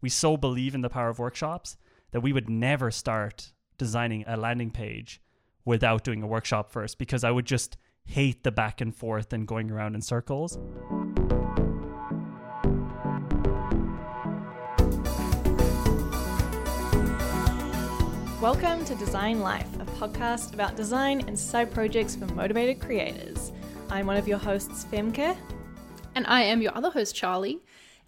we so believe in the power of workshops that we would never start designing a landing page without doing a workshop first because I would just hate the back and forth and going around in circles. Welcome to Design Life, a podcast about design and side projects for motivated creators. I'm one of your hosts, Femke. And I am your other host, Charlie.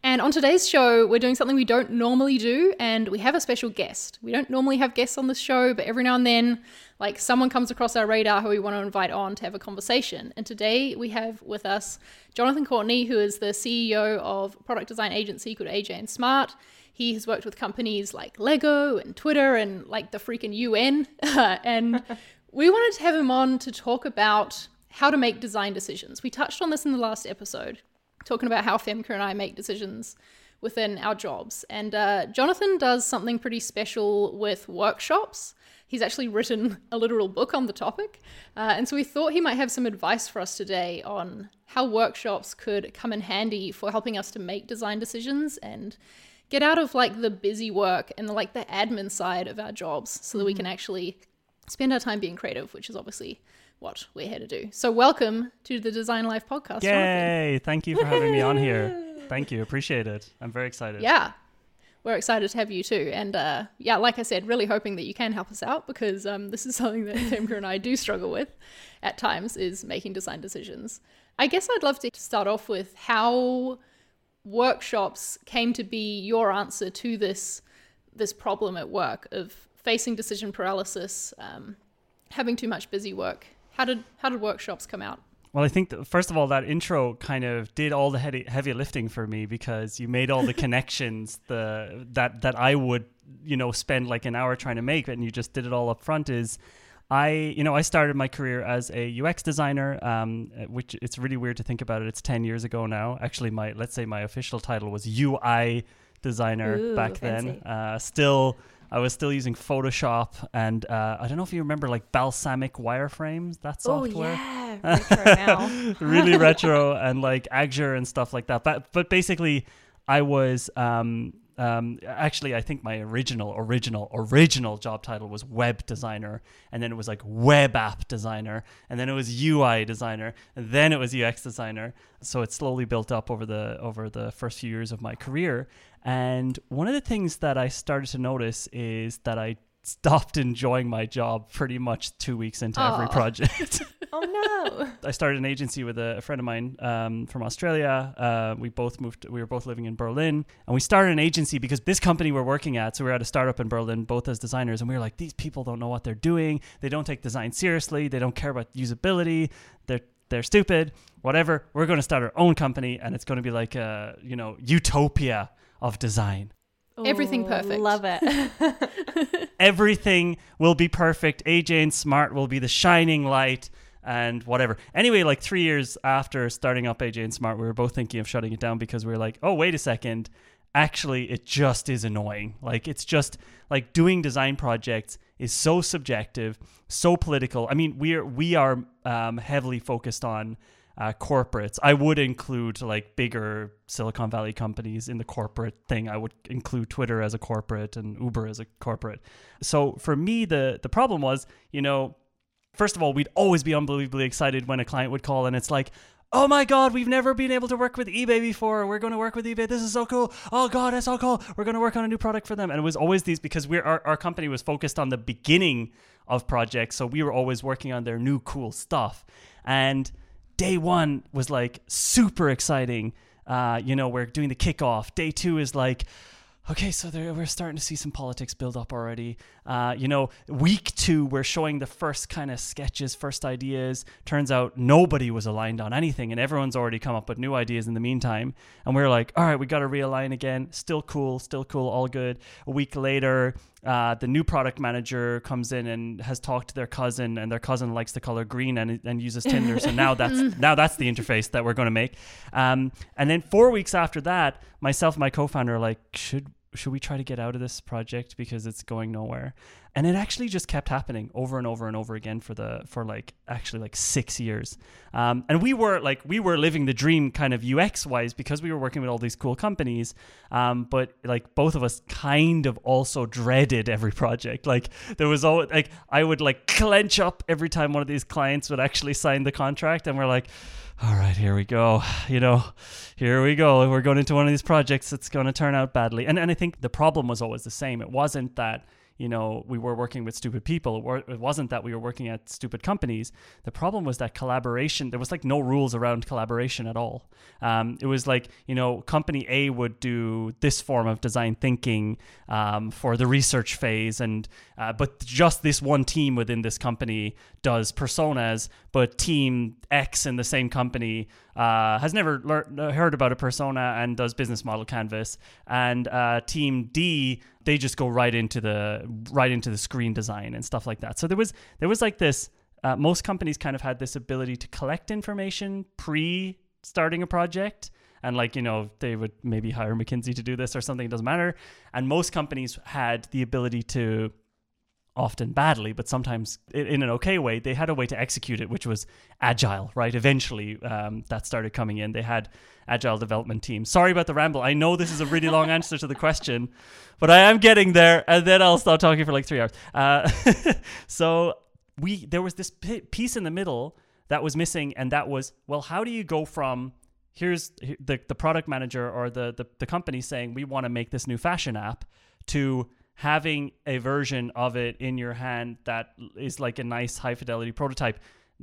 And on today's show, we're doing something we don't normally do, and we have a special guest. We don't normally have guests on this show, but every now and then, like someone comes across our radar who we want to invite on to have a conversation. And today we have with us Jonathan Courtney, who is the CEO of a product design agency called AJ and Smart. He has worked with companies like Lego and Twitter and like the freaking UN. and we wanted to have him on to talk about how to make design decisions. We touched on this in the last episode talking about how Femke and I make decisions within our jobs. And uh, Jonathan does something pretty special with workshops. He's actually written a literal book on the topic. Uh, and so we thought he might have some advice for us today on how workshops could come in handy for helping us to make design decisions and get out of like the busy work and the, like the admin side of our jobs so that we can actually spend our time being creative, which is obviously what we're here to do. So, welcome to the Design Life podcast. Yay! Jonathan. Thank you for having me on here. Thank you. Appreciate it. I'm very excited. Yeah, we're excited to have you too. And uh, yeah, like I said, really hoping that you can help us out because um, this is something that Femke and I do struggle with at times is making design decisions. I guess I'd love to start off with how workshops came to be your answer to this this problem at work of facing decision paralysis, um, having too much busy work how did how did workshops come out? Well, I think that, first of all, that intro kind of did all the heavy, heavy lifting for me because you made all the connections the that that I would you know spend like an hour trying to make, and you just did it all up front. Is I, you know, I started my career as a UX designer, um, which it's really weird to think about it. It's 10 years ago now. Actually, my, let's say my official title was UI designer Ooh, back fancy. then. Uh, still I was still using Photoshop, and uh, I don't know if you remember like Balsamiq wireframes, that software. Oh software. yeah, retro now. really retro and like Axure and stuff like that. But but basically, I was um, um, actually I think my original original original job title was web designer, and then it was like web app designer, and then it was UI designer, and then it was UX designer. So it slowly built up over the over the first few years of my career. And one of the things that I started to notice is that I stopped enjoying my job pretty much two weeks into every project. oh no. I started an agency with a, a friend of mine um, from Australia. Uh, we both moved. We were both living in Berlin, and we started an agency because this company we're working at. So we were at a startup in Berlin, both as designers, and we were like, these people don't know what they're doing. They don't take design seriously. They don't care about usability. They're they're stupid. Whatever. We're going to start our own company, and it's going to be like a you know utopia of design. Everything Ooh, perfect. Love it. everything will be perfect. AJ and Smart will be the shining light and whatever. Anyway, like three years after starting up AJ and Smart, we were both thinking of shutting it down because we were like, oh, wait a second. Actually, it just is annoying. Like, it's just like doing design projects is so subjective, so political. I mean, we're we are um, heavily focused on uh, corporates. I would include like bigger Silicon Valley companies in the corporate thing. I would include Twitter as a corporate and Uber as a corporate. So for me, the the problem was, you know, first of all, we'd always be unbelievably excited when a client would call and it's like, oh my God, we've never been able to work with eBay before. We're going to work with eBay. This is so cool. Oh God, that's so cool. We're going to work on a new product for them. And it was always these because we're, our, our company was focused on the beginning of projects. So we were always working on their new cool stuff. And day one was like super exciting. Uh, you know, we're doing the kickoff. Day two is like, okay, so we're starting to see some politics build up already. Uh, you know, week two, we're showing the first kind of sketches, first ideas. Turns out nobody was aligned on anything, and everyone's already come up with new ideas in the meantime. And we are like, all right, we got to realign again. Still cool, still cool, all good. A week later, uh, the new product manager comes in and has talked to their cousin, and their cousin likes the color green and, and uses Tinder. so now that's now that's the interface that we're going to make. Um, and then four weeks after that, myself and my co-founder are like, should should we try to get out of this project because it's going nowhere and it actually just kept happening over and over and over again for the for like actually like six years um, and we were like we were living the dream kind of ux wise because we were working with all these cool companies um, but like both of us kind of also dreaded every project like there was always like i would like clench up every time one of these clients would actually sign the contract and we're like all right, here we go. You know, here we go. We're going into one of these projects that's going to turn out badly. And and I think the problem was always the same. It wasn't that you know, we were working with stupid people. It wasn't that we were working at stupid companies. The problem was that collaboration, there was like no rules around collaboration at all. Um, it was like, you know, company A would do this form of design thinking um, for the research phase, and uh, but just this one team within this company does personas, but team X in the same company uh, has never heard about a persona and does business model canvas, and uh, team D they just go right into the right into the screen design and stuff like that. So there was there was like this. Uh, most companies kind of had this ability to collect information pre starting a project and like you know they would maybe hire mckinsey to do this or something it doesn't matter and most companies had the ability to often badly, but sometimes in an okay way, they had a way to execute it, which was agile, right? Eventually, um, that started coming in. They had agile development teams. Sorry about the ramble. I know this is a really long answer to the question, but I am getting there, and then I'll stop talking for like three hours. Uh, so we there was this piece in the middle that was missing, and that was well, how do you go from here's the the product manager or the the, the company saying we want to make this new fashion app to having a version of it in your hand that is like a nice high fidelity prototype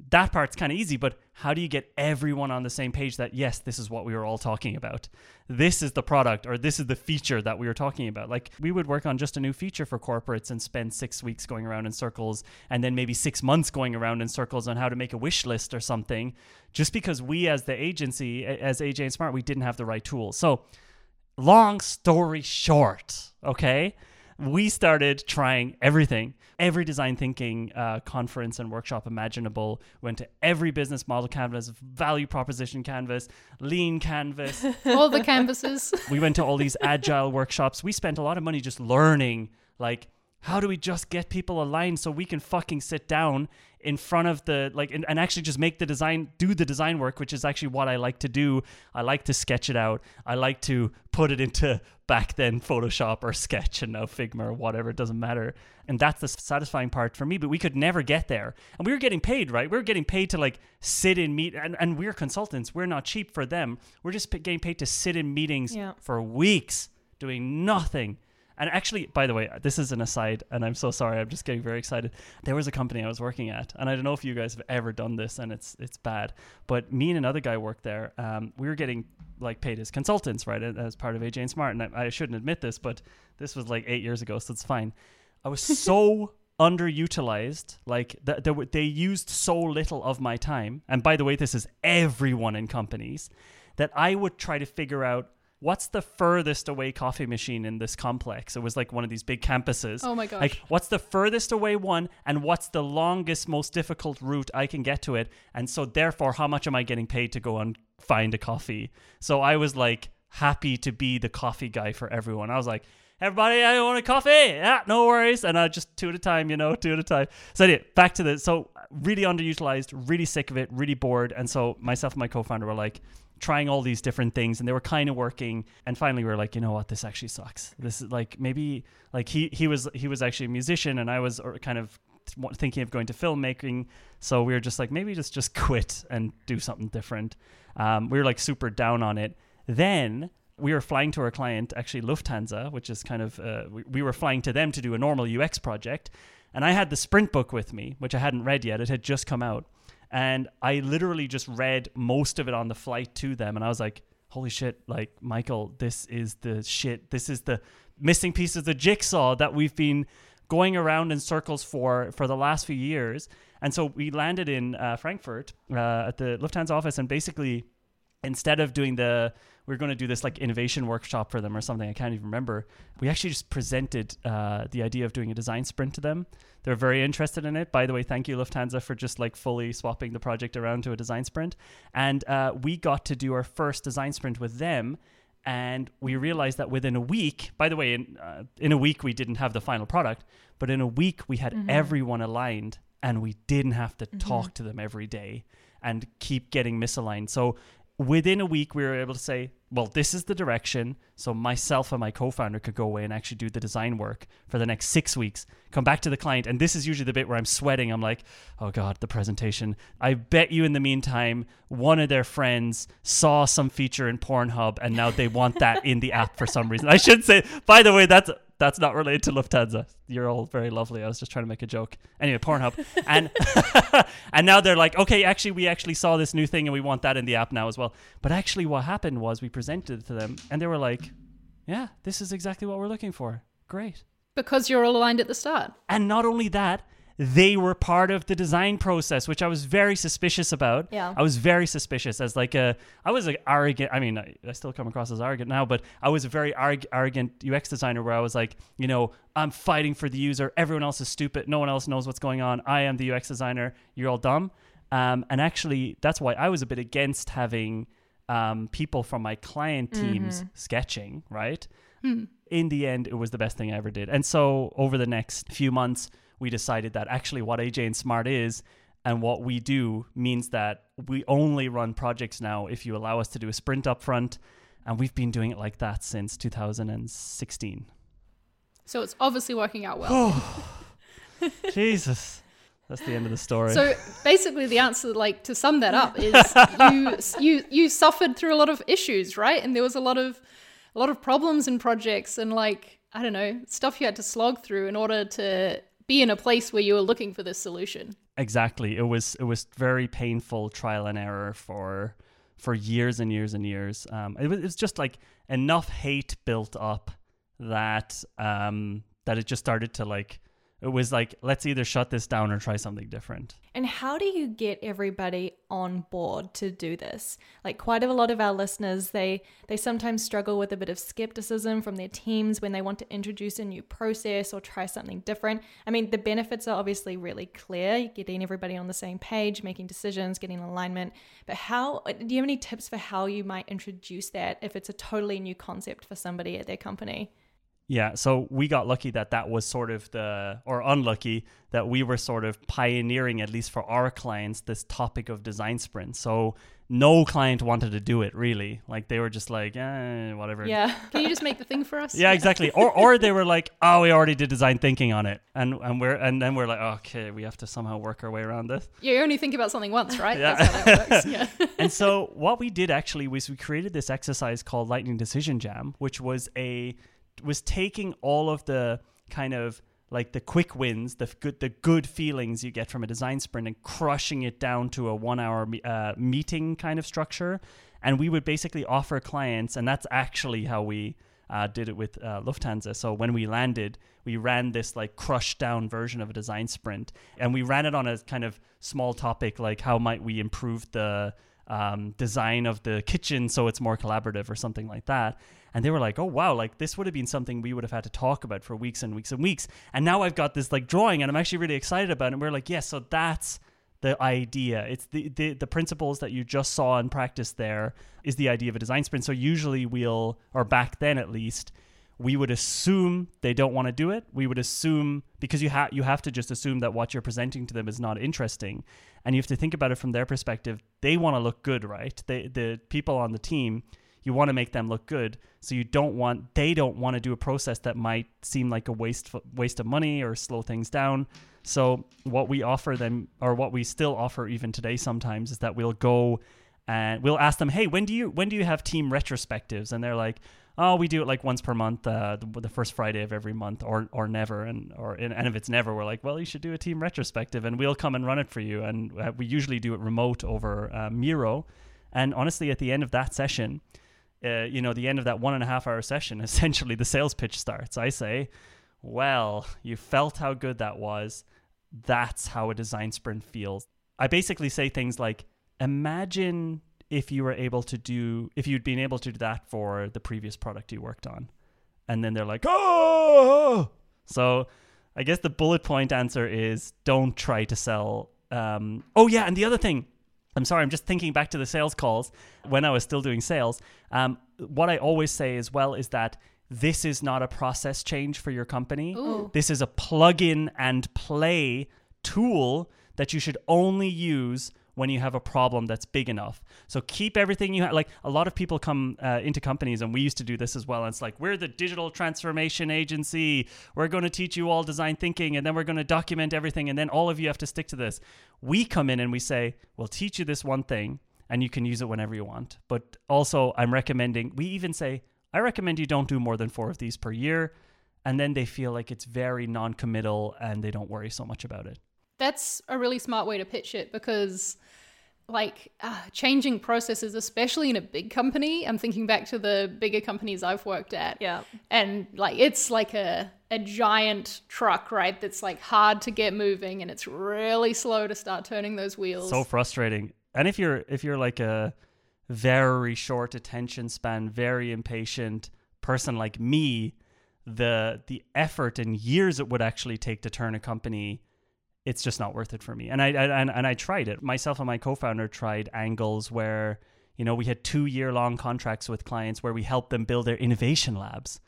that part's kind of easy, but how do you get everyone on the same page that, yes, this is what we were all talking about? This is the product or this is the feature that we were talking about. Like, we would work on just a new feature for corporates and spend six weeks going around in circles and then maybe six months going around in circles on how to make a wish list or something, just because we, as the agency, as AJ and Smart, we didn't have the right tools. So, long story short, okay? We started trying everything, every design thinking uh, conference and workshop imaginable. Went to every business model canvas, value proposition canvas, lean canvas, all the canvases. we went to all these agile workshops. We spent a lot of money just learning, like how do we just get people aligned so we can fucking sit down in front of the like and, and, actually just make the design do the design work which is actually what i like to do. I like to sketch it out. I like to put it into back then photoshop or sketch and now figma or whatever it doesn't matter. And that's the satisfying part for me but we could never get there. And we were getting paid right? We were getting paid to like sit in meet and, and we're consultants. We're not cheap for them. We're just getting paid to sit in meetings yeah. for weeks doing nothing and actually, by the way, this is an aside, and I'm so sorry. I'm just getting very excited. There was a company I was working at, and I don't know if you guys have ever done this, and it's it's bad. But me and another guy worked there. Um, we were getting like paid as consultants, right, as part of AJ and Smart. And I, I shouldn't admit this, but this was like eight years ago, so it's fine. I was so underutilized. Like th- th- they used so little of my time. And by the way, this is everyone in companies that I would try to figure out what's the furthest away coffee machine in this complex? It was like one of these big campuses. Oh my gosh. Like, what's the furthest away one and what's the longest, most difficult route I can get to it? And so, therefore, how much am I getting paid to go and find a coffee? So, I was like happy to be the coffee guy for everyone. I was like, everybody, I want a coffee. Yeah, no worries. And I just two at a time, you know, two at a time. So, anyway, back to the so really underutilized, really sick of it, really bored. And so, myself and my co founder were like, trying all these different things and they were kind of working and finally we were like you know what? This actually sucks. This is like maybe like he he was he was actually a musician and i was kind of thinking of going to filmmaking so we were just like maybe just just quit and do something different. Um, we were like super down on it. Then we were flying to our client actually lufthansa which is kind of uh, we, we were flying to them to do a normal ux project and i had the sprint book with me which i hadn't read yet. It had just come out and I literally just read most of it on the flight to them. And I was like, holy shit, like, Michael, this is the shit. This is the missing piece of the jigsaw that we've been going around in circles for for the last few years. And so we landed in uh, Frankfurt uh, at the Lufthansa office, and basically, instead of doing the we are going to do this like innovation workshop for them or something. I can't even remember. We actually just presented uh, the idea of doing a design sprint to them. They're very interested in it. By the way, thank you Lufthansa for just like fully swapping the project around to a design sprint. And uh, we got to do our first design sprint with them and we realized that within a week by the way in, uh, in a week we didn't have the final product but in a week we had everyone aligned and we didn't have to talk to them every day and keep getting misaligned so within a week we were able to say well this is the direction so myself and my co-founder could go away and actually do the design work for the next six weeks come back to the client and this is usually the bit where i'm sweating i'm like oh god the presentation i bet you in the meantime one of their friends saw some feature in pornhub and now they want that in the app for some reason i should say by the way that's that's not related to Lufthansa. You're all very lovely. I was just trying to make a joke. Anyway, Pornhub, and and now they're like, okay, actually, we actually saw this new thing, and we want that in the app now as well. But actually, what happened was we presented to them, and they were like, yeah, this is exactly what we're looking for. Great. Because you're all aligned at the start. And not only that, they were part of the design process, which I was very suspicious about. Yeah. I was very suspicious as like a, I was like arrogant. I mean, I, I still come across as arrogant now, but I was a very arg- arrogant UX designer where I was like, you know, I'm fighting for the user. Everyone else is stupid. No one else knows what's going on. I am the UX designer. You're all dumb. Um, and actually, that's why I was a bit against having um, people from my client teams sketching, right? in the end, it was the best thing I ever did. And so over the next few months, we decided that actually what AJ and Smart is and what we do means that we only run projects now if you allow us to do a sprint up front. And we've been doing it like that since 2016. So it's obviously working out well. Jesus. That's the end of the story. So basically, the answer, like to sum that up, is you you you suffered through a lot of issues, right? And there was a lot of a lot of problems in projects, and like I don't know stuff you had to slog through in order to be in a place where you were looking for this solution. exactly it was it was very painful trial and error for for years and years and years um it was, it was just like enough hate built up that um that it just started to like it was like let's either shut this down or try something different And how do you get everybody on board to do this? Like quite a lot of our listeners, they they sometimes struggle with a bit of skepticism from their teams when they want to introduce a new process or try something different. I mean, the benefits are obviously really clear, getting everybody on the same page, making decisions, getting alignment. But how uh, do you have any tips for how you might introduce that if it's a totally new concept for somebody at their company? Yeah, so we got lucky that that was sort of the, or unlucky that we were sort of pioneering, at least for our clients, this topic of design sprint. So no client wanted to do it really. Like they were just like, eh, whatever. Yeah. Can you just make the thing for us? Yeah, exactly. Or or they were like, oh, we already did design thinking on it, and and we're and then we're like, okay, we have to somehow work our way around this. You only think about something once, right? Yeah. That's how that works. Yeah. and so what we did actually was we created this exercise called Lightning Decision Jam, which was a was taking all of the kind of like the quick wins, the good the good feelings you get from a design sprint, and crushing it down to a one hour uh, meeting kind of structure. And we would basically offer clients, and that's actually how we uh, did it with uh, Lufthansa. So when we landed, we ran this like crushed down version of a design sprint, and we ran it on a kind of small topic like how might we improve the um, design of the kitchen so it's more collaborative or something like that. And they were like, "Oh wow, like this would have been something we would have had to talk about for weeks and weeks and weeks." And now I've got this like drawing, and I'm actually really excited about it. And we're like, "Yes, so that's." the idea. It's the, the the principles that you just saw in practice there is the idea of a design sprint. So usually we'll or back then at least, we would assume they don't want to do it. We would assume because you have you have to just assume that what you're presenting to them is not interesting. And you have to think about it from their perspective. They want to look good, right? They the people on the team you want to make them look good so you don't want they don't want to do a process that might seem like a waste waste of money or slow things down. So what we offer them or what we still offer even today sometimes is that we'll go and we'll ask them hey when do you when do you have team retrospectives? And they're like oh we do it like once per month uh, the, the first friday of every month or or never and or and if it's never we're like well you should do a team retrospective and we'll come and run it for you and uh, we usually do it remote over uh, miro. And honestly at the end of that session uh, you know, the end of that one and a half hour session, essentially the sales pitch starts. I say, well, you felt how good that was. That's how a design sprint feels. I basically say things like, imagine if you were able to do, if you'd been able to do that for the previous product you worked on. And then they're like, oh! So I guess the bullet point answer is don't try to sell. Um, oh, yeah. And the other thing, I'm sorry, I'm just thinking back to the sales calls when I was still doing sales. Um, what I always say as well is that this is not a process change for your company. Ooh. This is a plug in and play tool that you should only use when you have a problem that's big enough. So keep everything you have. Like a lot of people come uh, into companies, and we used to do this as well. And it's like, we're the digital transformation agency. We're going to teach you all design thinking, and then we're going to document everything. And then all of you have to stick to this. We come in and we say, we'll teach you this one thing, and you can use it whenever you want. But also, I'm recommending, we even say, I recommend you don't do more than four of these per year. And then they feel like it's very non committal and they don't worry so much about it. That's a really smart way to pitch it because, like, uh, changing processes, especially in a big company, I'm thinking back to the bigger companies I've worked at. Yeah. And, like, it's like a, a giant truck, right? That's like hard to get moving and it's really slow to start turning those wheels. so frustrating and if you're if you're like a very short attention span very impatient person like me the the effort and years it would actually take to turn a company it's just not worth it for me. And i, I and, and i tried it. Myself and my co-founder tried angles where you know we had two year long contracts with clients where we helped them build their innovation labs.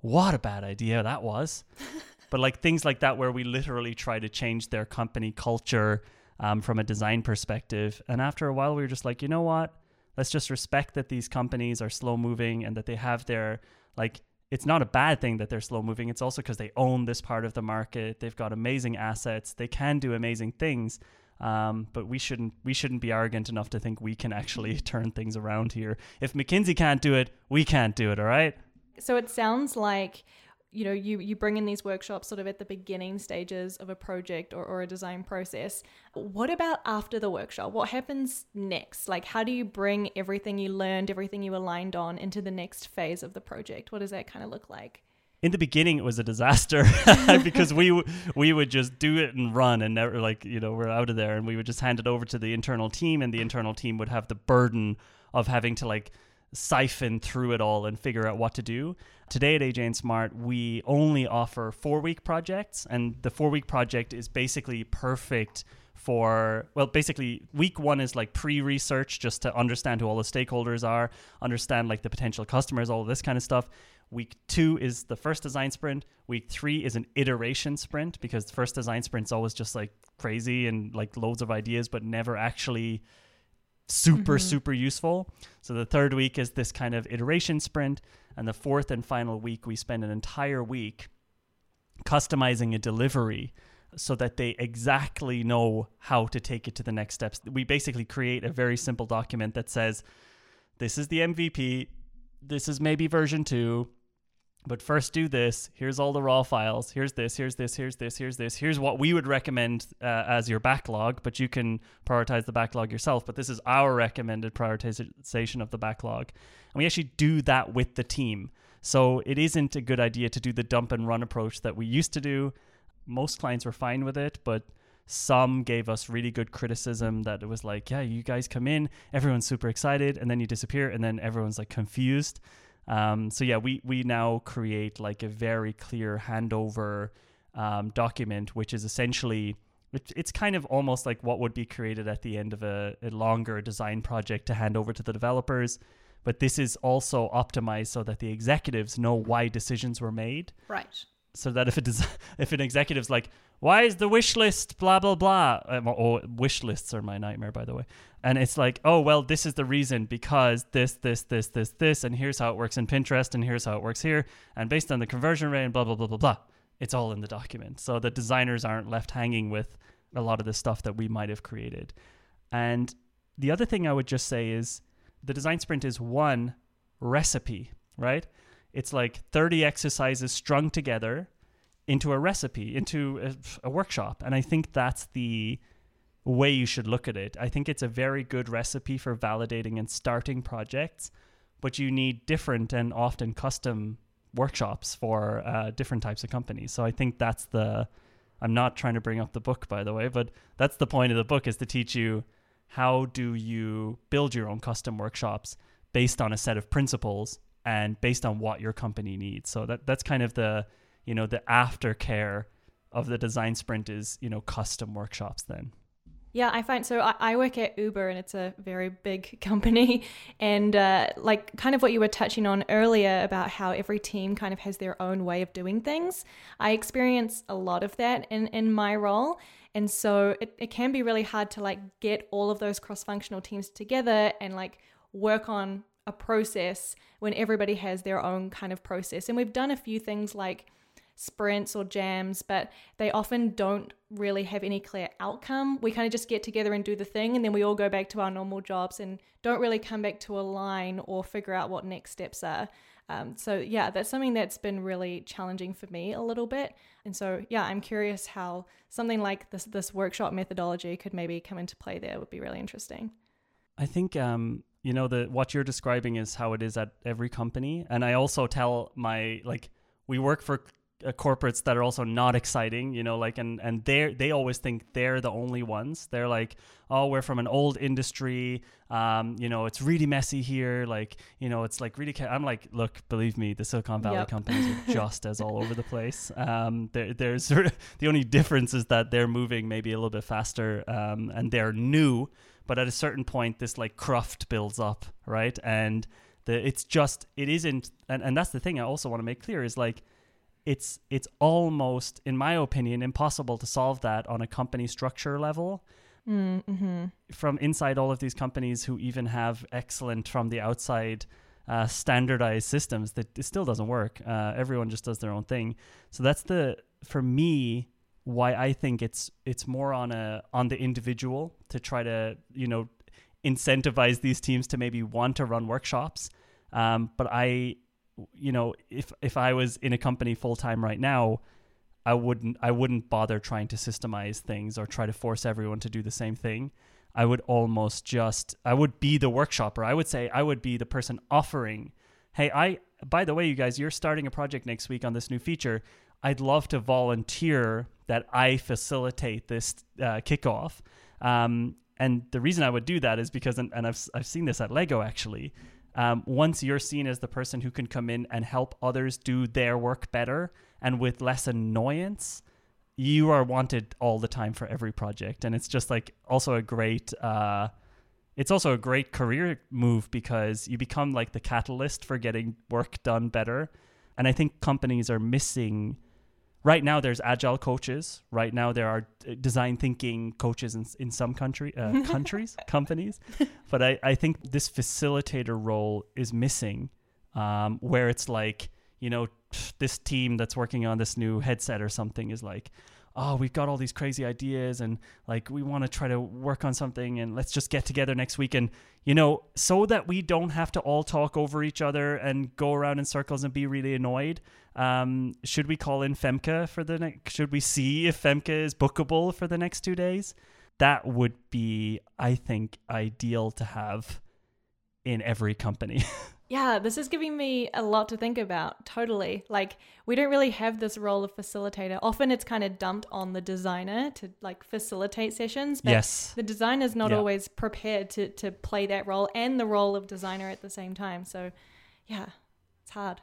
What a bad idea that was. But like things like that where we literally try to change their company culture um, from a design perspective. And after a while we were just like you know what? Let's just respect that these companies are slow moving and that they have their like it's not a bad thing that they're slow moving. It's also because they own this part of the market. They've got amazing assets. They can do amazing things. Um, but we shouldn't we shouldn't be arrogant enough to think we can actually turn things around here. If mckinsey can't do it we can't do it all right? So it sounds like you know you you bring in these workshops sort of at the beginning stages of a project or, or a design process. What about after the workshop? What happens next? Like how do you bring everything you learned everything you aligned on into the next phase of the project? What does that kind of look like? In the beginning it was a disaster because we we would just do it and run and never like you know we're out of there and we would just hand it over to the internal team and the internal team would have the burden of having to like siphon through it all and figure out what to do. Today at AJ and Smart, we only offer four week projects, and the four week project is basically perfect for well basically week one is like pre-research just to understand who all the stakeholders are understand like the potential customers all this kind of stuff week two is the first design sprint week three is an iteration sprint because the first design sprint's always just like crazy and like loads of ideas but never actually super mm-hmm. super useful. So the third week is this kind of iteration sprint and the fourth and final week we spend an entire week customizing a delivery so that they exactly know how to take it to the next steps. We basically create a very simple document that says this is the mvp this is maybe version 2 but first do this. Here's all the raw files. Here's this here's this here's this here's this. Here's what we would recommend uh, as your backlog but you can prioritize the backlog yourself. But this is our recommended prioritization of the backlog. And we actually do that with the team. So it isn't a good idea to do the dump and run approach that we used to do. Most clients were fine with it but some gave us really good criticism that it was like yeah you guys come in everyone's super excited and then you disappear and then everyone's like confused um, so yeah, we we now create like a very clear handover um, document, which is essentially it's kind of almost like what would be created at the end of a, a longer design project to hand over to the developers. But this is also optimized so that the executives know why decisions were made Right. so that if it is if an executive's like why is the wish list blah blah blah? Um, oh wish lists are my nightmare by the way. And it's like oh well this is the reason because this this this this this and here's how it works in pinterest and here's how it works here and based on the conversion rate and blah blah blah blah blah. It's all in the document. So the designers aren't left hanging with a lot of the stuff that we might have created. And the other thing i would just say is the design sprint is one recipe right? It's like 30 exercises strung together into a recipe, into a, a, workshop. And I think that's the way you should look at it. I think it's a very good recipe for validating and starting projects, but you need different and often custom workshops for uh, different types of companies. So I think that's the. I'm not trying to bring up the book, by the way, but that's the point of the book is to teach you how do you build your own custom workshops based on a set of principles and based on what your company needs. So that that's kind of the you know the aftercare of the design sprint is you know custom workshops then Yeah, I find so. I, I work at Uber, and it's a very big company. And uh, like, kind of what you were touching on earlier about how every team kind of has their own way of doing things. I experience a lot of that in in my role, and so it, it can be really hard to like get all of those cross functional teams together and like work on a process when everybody has their own kind of process. And we've done a few things like sprints or jams, but they often don't really have any clear outcome. We kind of just get together and do the thing, and then we all go back to our normal jobs and don't really come back to a line or figure out what next steps are. Um, so yeah, that's something that's been really challenging for me a little bit. And so yeah, I'm curious how something like this this workshop methodology could maybe come into play there. Would be really interesting. I think um, you know the what you're describing is how it is at every company, and I also tell my like we work for uh, corporates that are also not exciting you know like and and they they always think they're the only ones they're like oh we're from an old industry um you know it's really messy here like you know it's like really ca-. i'm like look believe me the silicon valley Yep. companies are just as all over the place um there, there's sort of the only difference is that they're moving maybe a little bit faster um and they're new but at a certain point this like cruft builds up right and the it's just it isn't and, and that's the thing i also want to make clear is like it's it's almost in my opinion impossible to solve that on a company structure level Mm-hmm. from inside all of these companies who even have excellent from the outside uh, standardized systems that it still doesn't work. Uh, everyone just does their own thing. So that's the for me why i think it's it's more on a on the individual to try to you know incentivize these teams to maybe want to run workshops. Um, but i you know if if i was in a company full time right now I wouldn't I wouldn't bother trying to systemize things or try to force everyone to do the same thing. I would almost just I would be the workshopper. I would say I would be the person offering, "Hey, I by the way, you guys, you're starting a project next week on this new feature. I'd love to volunteer that I facilitate this uh, kickoff." Um, and the reason I would do that is because, and, and I've I've seen this at Lego actually. Um, once you're seen as the person who can come in and help others do their work better and with less annoyance, you are wanted all the time for every project. And it's just like also a great, uh, it's also a great career move because you become like the catalyst for getting work done better. And I think companies are missing. Right now, there's agile coaches. Right now, there are uh, design thinking coaches in, in some country uh, countries, companies. But I, I think this facilitator role is missing, um, where it's like you know this team that's working on this new headset or something is like oh we've got all these crazy ideas and like we want to try to work on something and let's just get together next week and you know so that we don't have to all talk over each other and go around in circles and be really annoyed um, should we call in femke for the next should we see if femke is bookable for the next two days that would be i think ideal to have in every company Yeah, this is giving me a lot to think about. Totally. Like, we don't really have this role of facilitator. Often it's kind of dumped on the designer to like facilitate sessions. But yes the designer's not Yeah. always prepared to, to play that role and the role of designer at the same time. So, yeah, it's hard.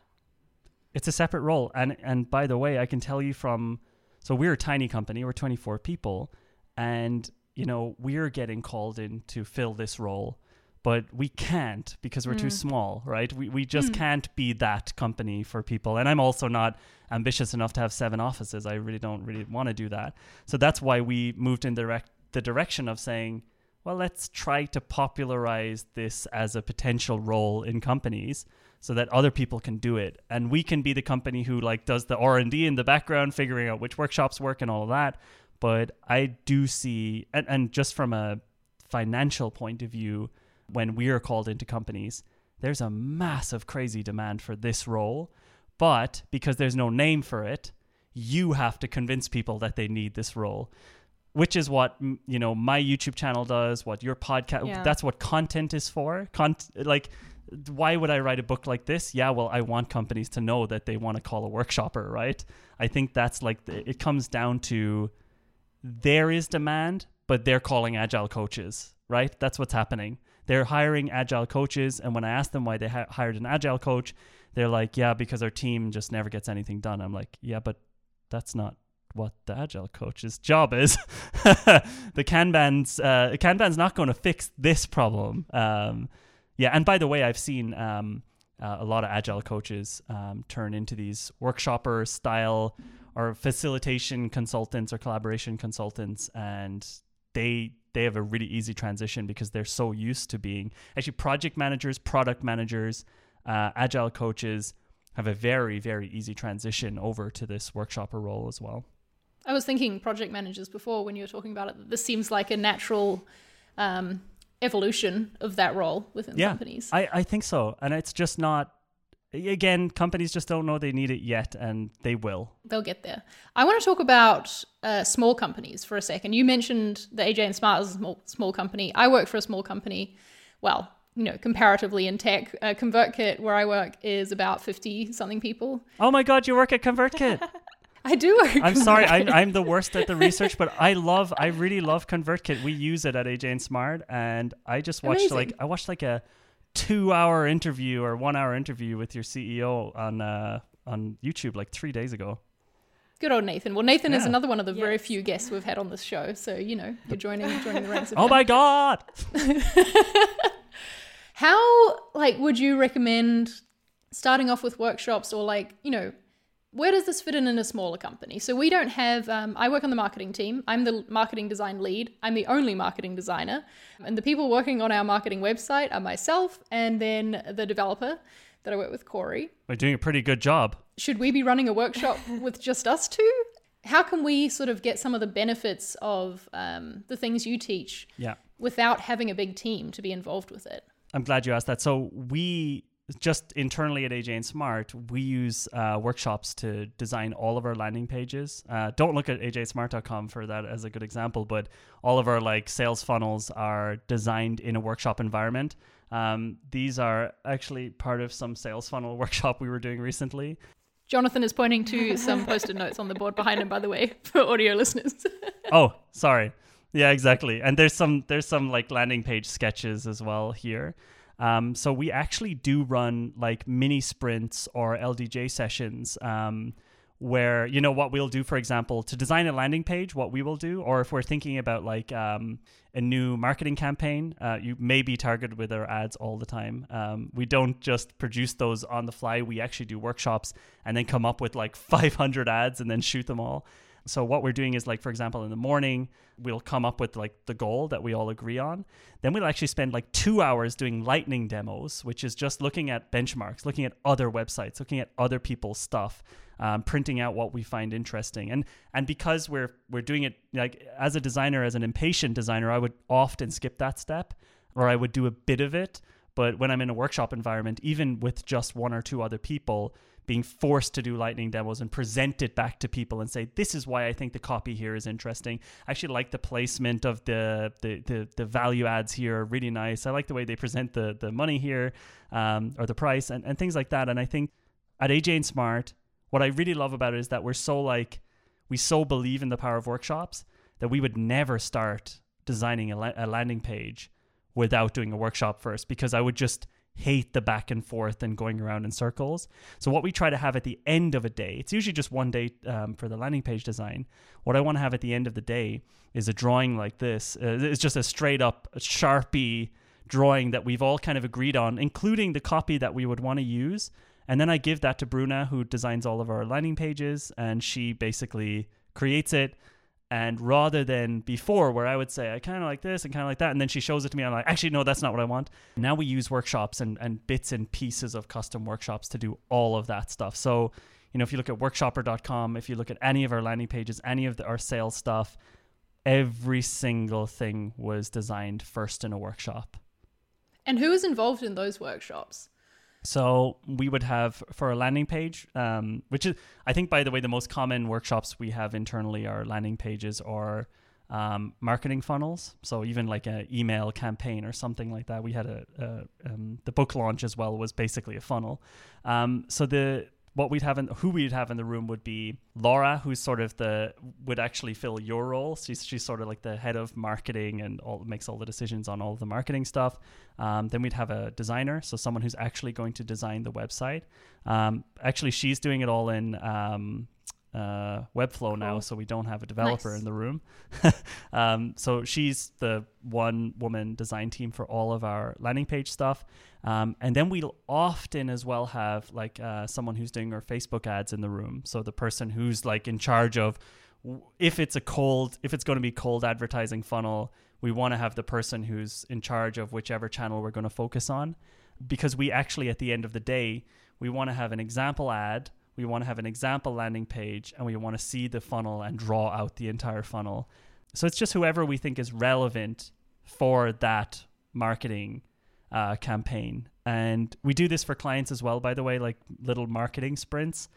It's a separate role. And and by the way i can tell you from so we're a tiny company we're 24 people and you know we're getting called in to fill this role but we can't because we're too Mm. small right? We, we just Mm. can't be that company for people. And i'm also not ambitious enough to have seven offices. I really don't really want to do that. So that's why we moved in direct the direction of saying well let's try to popularize this as a potential role in companies so that other people can do it. And we can be the company who like does the r&d in the background figuring out which workshops work and all of that. But i do see and, and just from a financial point of view when we are called into companies there's a massive crazy demand for this role. But because there's no name for it you have to convince people that they need this role which is what you know my youtube channel does what your podcast Yeah. that's what content is for. Con- like why would i write a book like this? Yeah well i want companies to know that they want to call a workshopper right? I think that's like the, it comes down to there is demand but they're calling agile coaches right? That's what's happening. They're hiring agile coaches and when i ask them why they ha- hired an agile coach they're like yeah because our team just never gets anything done. I'm like yeah but that's not what the agile coach's job is. the Kanban's uh, Kanban's not going to fix this problem. Um, yeah, and by the way, I've seen um, uh, a lot of agile coaches um, turn into these workshopper style or facilitation consultants or collaboration consultants, and they they have a really easy transition because they're so used to being actually project managers, product managers, uh, agile coaches have a very very easy transition over to this workshopper role as well. I was thinking project managers before when you were talking about it. This seems like a natural um, evolution of that role within yeah, companies. I, I think so. And it's just not, again, companies just don't know they need it yet, and they will. They'll get there. I want to talk about uh, small companies for a second. You mentioned the AJ and Smart as a small, small company. I work for a small company. Well, you know, comparatively in tech, uh, ConvertKit, where I work, is about 50 something people. Oh my God, you work at ConvertKit. I do. I'm sorry, I'm, I'm the worst at the research, but I love, I really love ConvertKit. We use it at AJ and Smart, and I just watched Amazing. like I watched like a two-hour interview or one-hour interview with your CEO on uh, on YouTube like three days ago. Good old Nathan. Well, Nathan is another one of the very few guests we've had on this show, so you know you're joining joining the ranks. Of Oh him. my God! How like would you recommend starting off with workshops or like you know where does this fit in in a smaller company? So we don't have. Um, I work on the marketing team. I'm the marketing design lead. I'm the only marketing designer, and the people working on our marketing website are myself and then the developer that I work with, Corey. We're doing a pretty good job. Should we be running a workshop with just us two? How can we sort of get some of the benefits of um, the things you teach Yeah. without having a big team to be involved with it? I'm glad you asked that. So we just internally at AJ and Smart, we use uh, workshops to design all of our landing pages. Uh, don't look at ajsmart.com for that as a good example, but all of our like sales funnels are designed in a workshop environment. Um, these are actually part of some sales funnel workshop we were doing recently. Jonathan is pointing to some post-it notes on the board behind him, by the way, for audio listeners. oh, sorry. Yeah, exactly. And there's some there's some like landing page sketches as well here. Um, so we actually do run like mini sprints or LDJ sessions um, where you know what we'll do, for example, to design a landing page, what we will do, or if we're thinking about like um, a new marketing campaign, uh, you may be targeted with our ads all the time. Um, we don't just produce those on the fly. We actually do workshops and then come up with like 500 ads and then shoot them all. So what we're doing is like, for example, in the morning, we'll come up with like the goal that we all agree on. Then we'll actually spend like two hours doing lightning demos, which is just looking at benchmarks, looking at other websites, looking at other people's stuff, um, printing out what we find interesting. And and because we're we're doing it like as a designer, as an impatient designer, I would often skip that step, or I would do a bit of it. But when I'm in a workshop environment, even with just one or two other people, being forced to do lightning demos and present it back to people and say this is why I think the copy here is interesting. I actually like the placement of the the the, the value adds here are really nice. I like the way they present the the money here um, or the price and, and things like that. And I think at AJ and Smart, what I really love about it is that we're so like we so believe in the power of workshops that we would never start designing a, la- a landing page without doing a workshop first because I would just hate the back and forth and going around in circles. So what we try to have at the end of a day, it's usually just one day um, for the landing page design. What I want to have at the end of the day is a drawing like this. Uh, it's just a straight up sharpie drawing that we've all kind of agreed on, including the copy that we would want to use. And then I give that to Bruna, who designs all of our landing pages, and she basically creates it. And rather than before, where I would say, I kind of like this and kind of like that, and then she shows it to me, I'm like, actually, no, that's not what I want. Now we use workshops and, and bits and pieces of custom workshops to do all of that stuff. So, you know, if you look at workshopper.com, if you look at any of our landing pages, any of the, our sales stuff, every single thing was designed first in a workshop. and who is involved in those workshops? So we would have for a landing page, um, which is, I think, by the way, the most common workshops we have internally are landing pages or um, marketing funnels. So even like an email campaign or something like that. We had a, a um, the book launch as well was basically a funnel. Um, so the what we'd have in who we'd have in the room would be Laura, who's sort of the would actually fill your role. She's she's sort of like the head of marketing and all makes all the decisions on all the marketing stuff. Um, then we'd have a designer, so someone who's actually going to design the website. Um, actually, she's doing it all in um, uh, Webflow now, so we don't have a developer Nice. in the room. um, so she's the one woman design team for all of our landing page stuff. Um, and then we'll often as well have like uh, someone who's doing our Facebook ads in the room. So the person who's like in charge of w- if it's a cold, if it's going to be cold advertising funnel, we want to have the person who's in charge of whichever channel we're going to focus on because we actually at the end of the day we want to have an example ad we want to have an example landing page and we want to see the funnel and draw out the entire funnel so it's just whoever we think is relevant for that marketing uh, campaign and we do this for clients as well by the way like little marketing sprints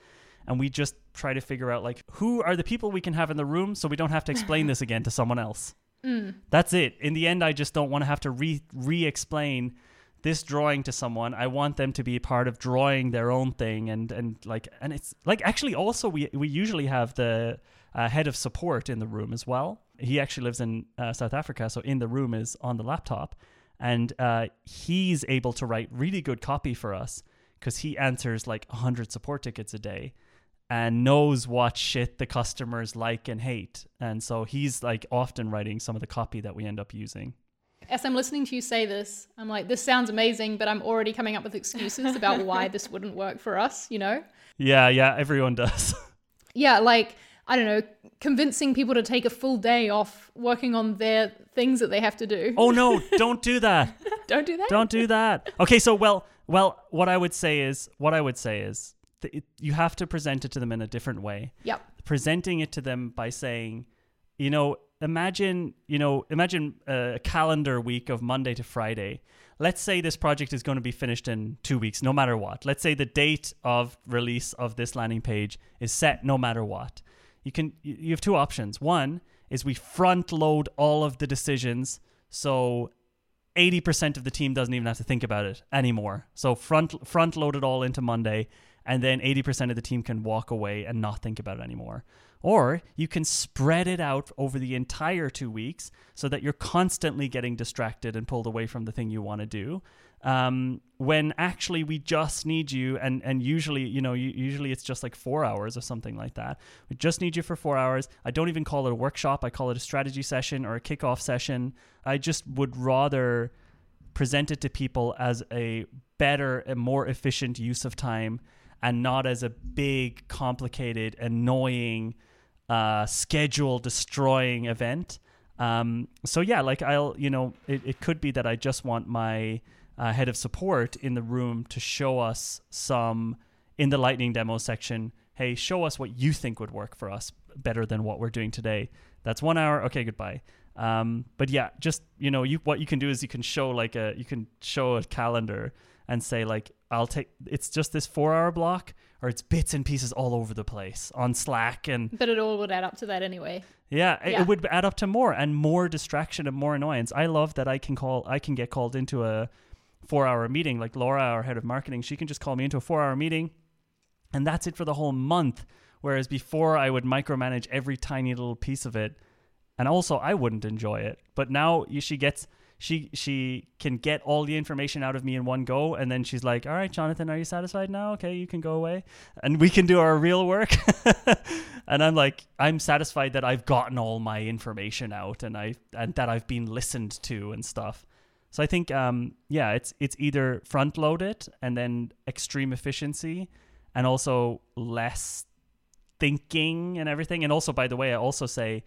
and we just try to figure out like who are the people we can have in the room so we don't have to explain this again to someone else Mm. that's it. In the end, I just don't want to have to re re explain this drawing to someone. I want them to be part of drawing their own thing, and and like and it's like actually also we we usually have the uh, head of support in the room as well. He actually lives in uh, South Africa, so in the room is on the laptop, and uh, he's able to write really good copy for us because he answers like hundred support tickets a day and knows what shit the customers like and hate. And so he's like often writing some of the copy that we end up using. As I'm listening to you say this, I'm like, this sounds amazing, but I'm already coming up with excuses about why this wouldn't work for us, you know? Yeah, yeah, everyone does. Yeah, like, I don't know, convincing people to take a full day off working on their things that they have to do. oh no, don't do that. don't do that. Don't do that. Okay, so well, well, what I would say is, what I would say is, it, you have to present it to them in a different way. Yep. presenting it to them by saying, you know, imagine, you know, imagine a calendar week of Monday to Friday. Let's say this project is going to be finished in two weeks, no matter what. Let's say the date of release of this landing page is set no matter what. You can you have two options. One is we front load all of the decisions so 80% of the team doesn't even have to think about it anymore. So front front load it all into Monday and then 80% of the team can walk away and not think about it anymore. Or you can spread it out over the entire 2 weeks so that you're constantly getting distracted and pulled away from the thing you want to do. Um, when actually we just need you and and usually you know usually it's just like 4 hours or something like that. We just need you for 4 hours. I don't even call it a workshop, I call it a strategy session or a kickoff session. I just would rather present it to people as a better and more efficient use of time and not as a big, complicated, annoying, uh, schedule destroying event. Um, so yeah, like I'll, you know, it, it could be that I just want my uh, head of support in the room to show us some in the lightning demo section. Hey, show us what you think would work for us better than what we're doing today. That's one hour. Okay, goodbye. Um, but yeah, just you know, you what you can do is you can show like a you can show a calendar and say like I'll take it's just this four hour block or it's bits and pieces all over the place on Slack and But it all would add up to that anyway. yeah, it- Yeah. it would add up to more and more distraction and more annoyance. I love that I can call I can get called into a four hour meeting like Laura, our head of marketing. She can just call me into a four hour meeting and that's it for the whole month. Whereas before I would micromanage every tiny little piece of it, and also I wouldn't enjoy it. But now she gets she she can get all the information out of me in one go, and then she's like, "All right, Jonathan, are you satisfied now? Okay, you can go away, and we can do our real work." and I'm like, I'm satisfied that I've gotten all my information out, and I and that I've been listened to and stuff. So I think, um, yeah, it's it's either front load it and then extreme efficiency, and also less thinking and everything. And also, by the way, I also say,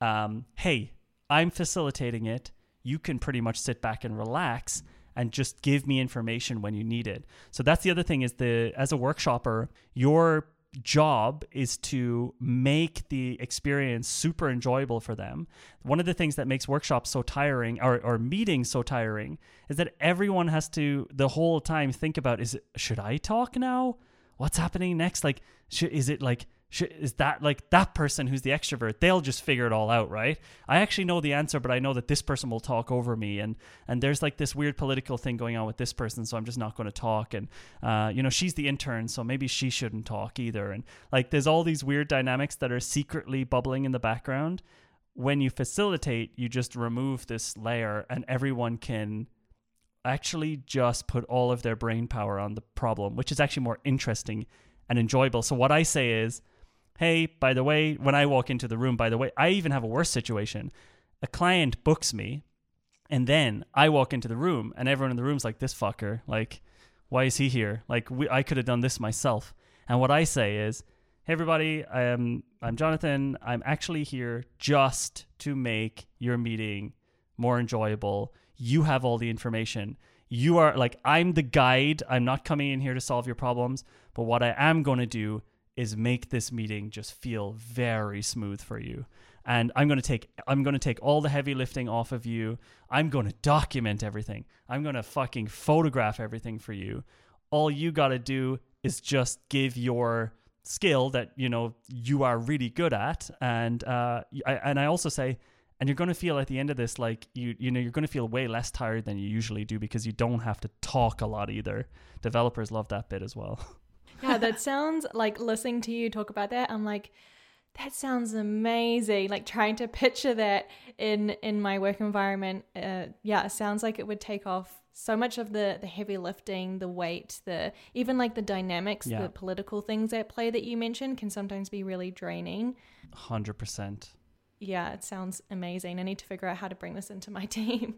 um, hey, I'm facilitating it. You can pretty much sit back and relax and just give me information when you need it. So that's the other thing is the as a workshopper, your job is to make the experience super enjoyable for them. One of the things that makes workshops so tiring or, or meetings so tiring is that everyone has to the whole time think about is it should I talk now? What's happening next? Like should, is it like is that like that person who's the extrovert they'll just figure it all out right? I actually know the answer but i know that this person will talk over me and and there's like this weird political thing going on with this person so i'm just not going to talk and uh, you know she's the intern so maybe she shouldn't talk either and like there's all these weird dynamics that are secretly bubbling in the background. When you facilitate you just remove this layer and everyone can actually just put all of their brain power on the problem which is actually more interesting and enjoyable. So what i say is hey, by the way, when I walk into the room, by the way, I even have a worse situation. A client books me, and then I walk into the room, and everyone in the room's like, this fucker, like, why is he here? Like, we, I could have done this myself. And what I say is, hey, everybody, I'm, I'm Jonathan. I'm actually here just to make your meeting more enjoyable. You have all the information. You are like, I'm the guide. I'm not coming in here to solve your problems. But what I am going to do is make this meeting just feel very smooth for you. And i'm going to take i'm going to take all the heavy lifting off of you. I'm going to document everything. I'm going to fucking photograph everything for you. All you got to do is just give your skill that you know you are really good at. And uh I, and i also say and you're going to feel at the end of this like you you know you're going to feel way less tired than you usually do because you don't have to talk a lot either. Developers love that bit as well yeah, that sounds like listening to you talk about that. I'm like, that sounds amazing. Like trying to picture that in in my work environment. Uh, yeah, it sounds like it would take off so much of the the heavy lifting, the weight, the even like the dynamics, Yeah. the political things at play that you mentioned can sometimes be really draining. 100% Yeah, it sounds amazing. I need to figure out how to bring this into my team.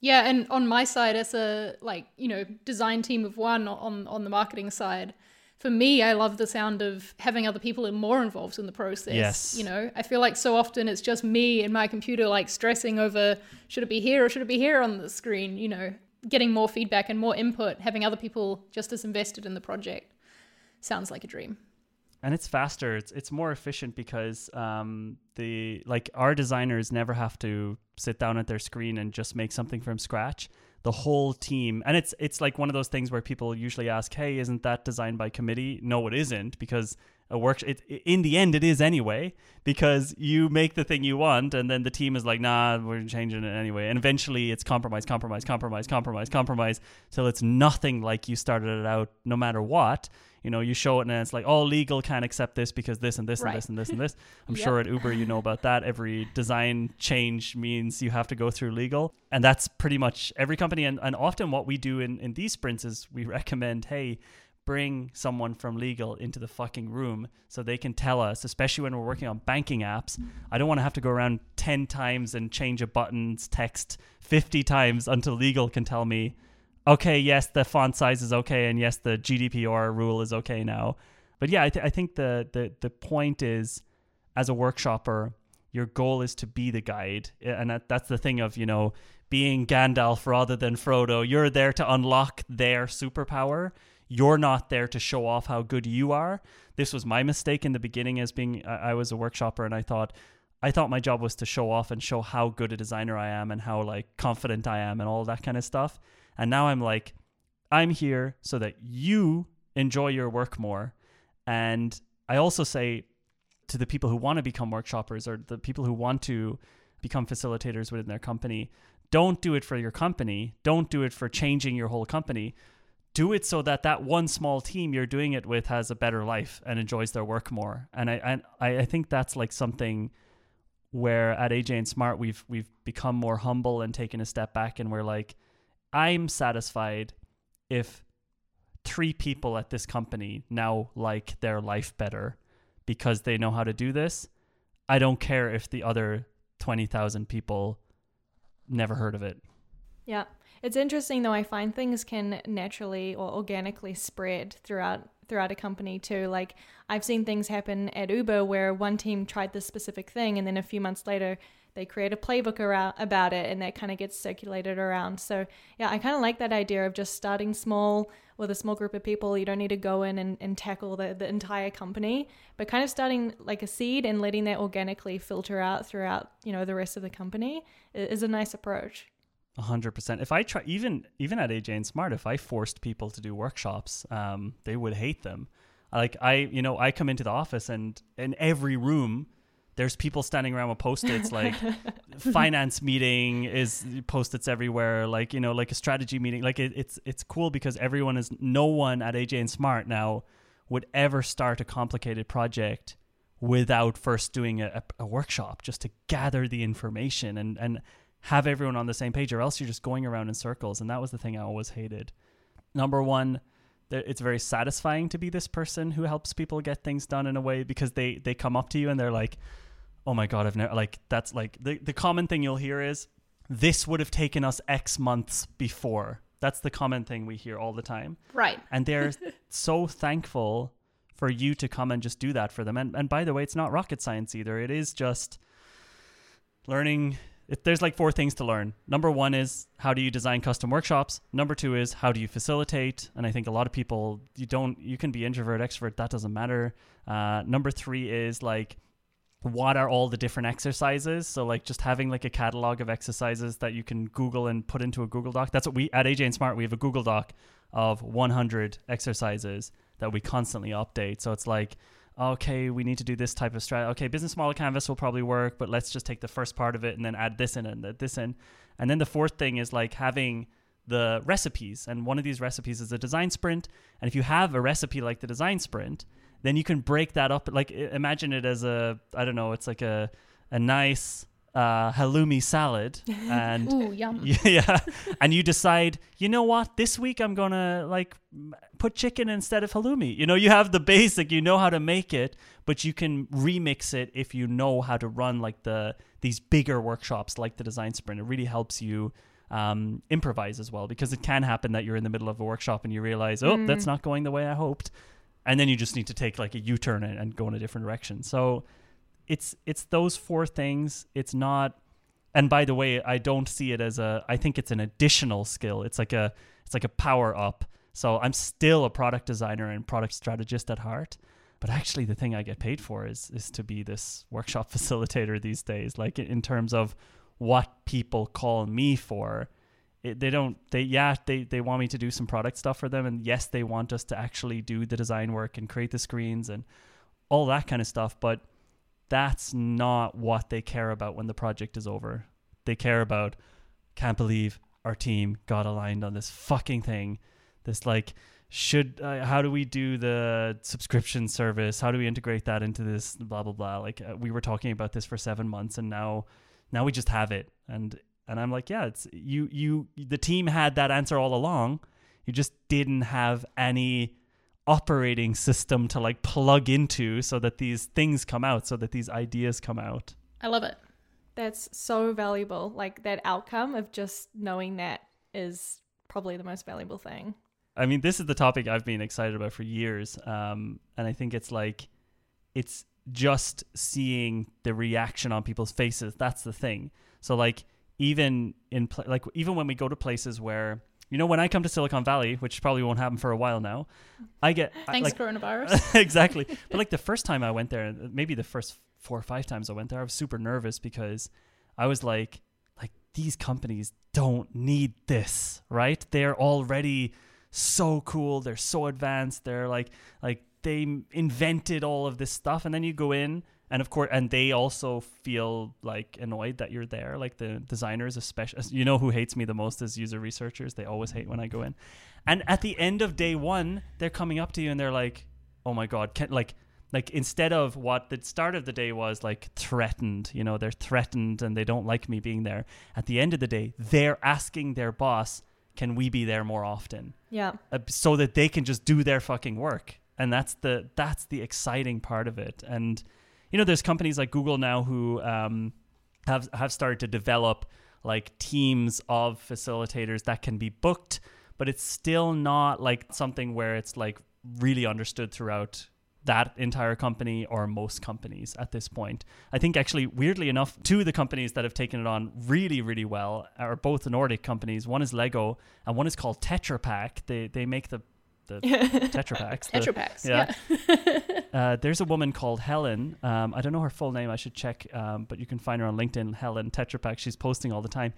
Yeah, and on my side, as a like you know design team of one on on the marketing side, for me, I love the sound of having other people more involved in the process. Yes. you know, I feel like so often it's just me and my computer like stressing over should it be here or should it be here on the screen. You know, getting more feedback and more input, having other people just as invested in the project sounds like a dream. and it's faster it's it's more efficient because um the like our designers never have to sit down at their screen and just make something from scratch the whole team. And it's it's like one of those things where people usually ask hey isn't that designed by committee? No it isn't because a work it, in the end it is anyway because you make the thing you want and then the team is like nah we're changing it anyway. And eventually it's compromise compromise compromise compromise compromise till it's nothing like you started it out no matter what you know you show it and it's like oh legal can't accept this because this and this Right. and this and this and this. I'm Yep. sure at uber you know about that. Every design change means you have to go through legal. And that's pretty much every company. And, and often what we do in, in these sprints is we recommend hey bring someone from legal into the fucking room so they can tell us especially when we're working on banking apps. I don't want to have to go around 10 times and change a button's text 50 times until legal can tell me okay, yes, the font size is okay, and yes, the GDPR rule is okay now. But yeah, I, th- I think the, the the point is, as a workshopper, your goal is to be the guide, eh, and that, that's the thing of you know being Gandalf rather than Frodo. You're there to unlock their superpower. You're not there to show off how good you are. This was my mistake in the beginning, as being I, I was a workshopper, and I thought. I thought my job was to show off and show how good a designer I am and how like confident I am and all that kind of stuff. And now I'm like, I'm here so that you enjoy your work more. And I also say to the people who want to become workshoppers or the people who want to become facilitators within their company, don't do it for your company. Don't do it for changing your whole company. Do it so that that one small team you're doing it with has a better life and enjoys their work more. And I I, I think that's like something where at AJ and Smart we've we've become more humble and taken a step back and we're like, I'm satisfied if three people at this company now like their life better because they know how to do this. I don't care if the other 20,000 people never heard of it. Yeah. It's interesting though I find things can naturally or organically spread throughout throughout a company too. Like I've seen things happen at Uber where one team tried this specific thing and then a few months later they create a playbook around, about it and that kind of gets circulated around. So, yeah, I kind of like that idea of just starting small with a small group of people. You don't need to go in and, and tackle the, the entire company, but kind of starting like a seed and letting that organically filter out throughout, you know, the rest of the company is a nice approach. A hundred percent. If I try, even even at AJ and Smart, if I forced people to do workshops, um, they would hate them. Like I, you know, I come into the office and in every room, there's people standing around with post-its like finance meeting is post-its everywhere like you know like a strategy meeting like it, it's it's cool because everyone is no one at aj and smart now would ever start a complicated project without first doing a, a workshop just to gather the information and and have everyone on the same page or else you're just going around in circles and that was the thing i always hated. Number one it's very satisfying to be this person who helps people get things done in a way because they they come up to you and they're like, "Oh my god, I've never like that's like the the common thing you'll hear is this would have taken us X months before." That's the common thing we hear all the time Right. and they're so thankful for you to come and just do that for them. And and by the way, it's not rocket science either. It is just learning. It, there's like four things to learn. Number one is how do you design custom workshops. Number two is how do you facilitate. And I think a lot of people you don't you can be introvert extrovert that doesn't matter. Uh, number three is like what are all the different exercises. So like just having like a catalog of exercises that you can google and put into a google doc. That's what we at aj and smart we have a google doc of 100 exercises that we constantly update. So it's like okay we need to do this type of strategy okay business model canvas will probably work but let's just take the first part of it and then add this in and add this in. And then the fourth thing is like having the recipes. And one of these recipes is a design sprint. And if you have a recipe like the design sprint then you can break that up like imagine it as a i don't know it's like a a nice uh halloumi salad and Ooh, yum. yeah and you decide you know what? This week i'm gonna like put chicken instead of halloumi. You know you have the basic you know how to make it but you can remix it if you know how to run like the these bigger workshops like the design sprint it really helps you um, improvise as well because it can happen that you're in the middle of a workshop and you realize oh that's not going the way i hoped and then you just need to take like a u-turn and, and go in a different direction. So it's it's those four things. It's not and by the way i don't see it as a i think it's an additional skill. It's like a it's like a power up. So i'm still a product designer and product strategist at heart but actually the thing i get paid for is is to be this workshop facilitator these days like in terms of what people call me for it, they don't they yeah they they want me to do some product stuff for them. And yes they want us to actually do the design work and create the screens and all that kind of stuff. But that's not what they care about when the project is over. They care about can't believe our team got aligned on this fucking thing. This like should uh, how do we do the subscription service? How do we integrate that into this? Blah blah blah. Like uh, we were talking about this for 7 months and now now we just have it. And and I'm like yeah it's you you the team had that answer all along you just didn't have any operating system to like plug into so that these things come out so that these ideas come out I love it. That's so valuable. Like that outcome of just knowing that is probably the most valuable thing. I mean, this is the topic I've been excited about for years, um, and I think it's like it's just seeing the reaction on people's faces. That's the thing. So like even in pla like even when we go to places where you know when I come to Silicon Valley, which probably won't happen for a while now, I get I- Thanks, like coronavirus. exactly. But like the first time I went there, maybe the first four or five times I went there, I was super nervous because I was like, like these companies don't need this, right? They're already so cool. They're so advanced. They're like, like they invented all of this stuff, and then you go in. And of course, and they also feel like annoyed that you're there. Like the designers, especially, you know, who hates me the most is user researchers. They always hate when I go in. And at the end of day one, they're coming up to you and they're like, "Oh my god, can like like instead of what the start of the day was like threatened, you know, they're threatened and they don't like me being there. At the end of the day, they're asking their boss, "Can we be there more often?" Yeah. uh, so that they can just do their fucking work and that's the that's the exciting part of it and you know there's companies like google now who um, have have started to develop like teams of facilitators that can be booked but it's still not like something where it's like really understood throughout that entire company or most companies at this point. I think actually weirdly enough, two of the companies that have taken it on really, really well are both Nordic companies. One is Lego and one is called Tetra Pak. They they make the the Tetra the- Tetra Paks. yeah. Yeah. uh, there's a woman called Helen. Um, I don't know her full name. I should check, um, but you can find her on LinkedIn. Helen Tetra Pak. She's posting all the time.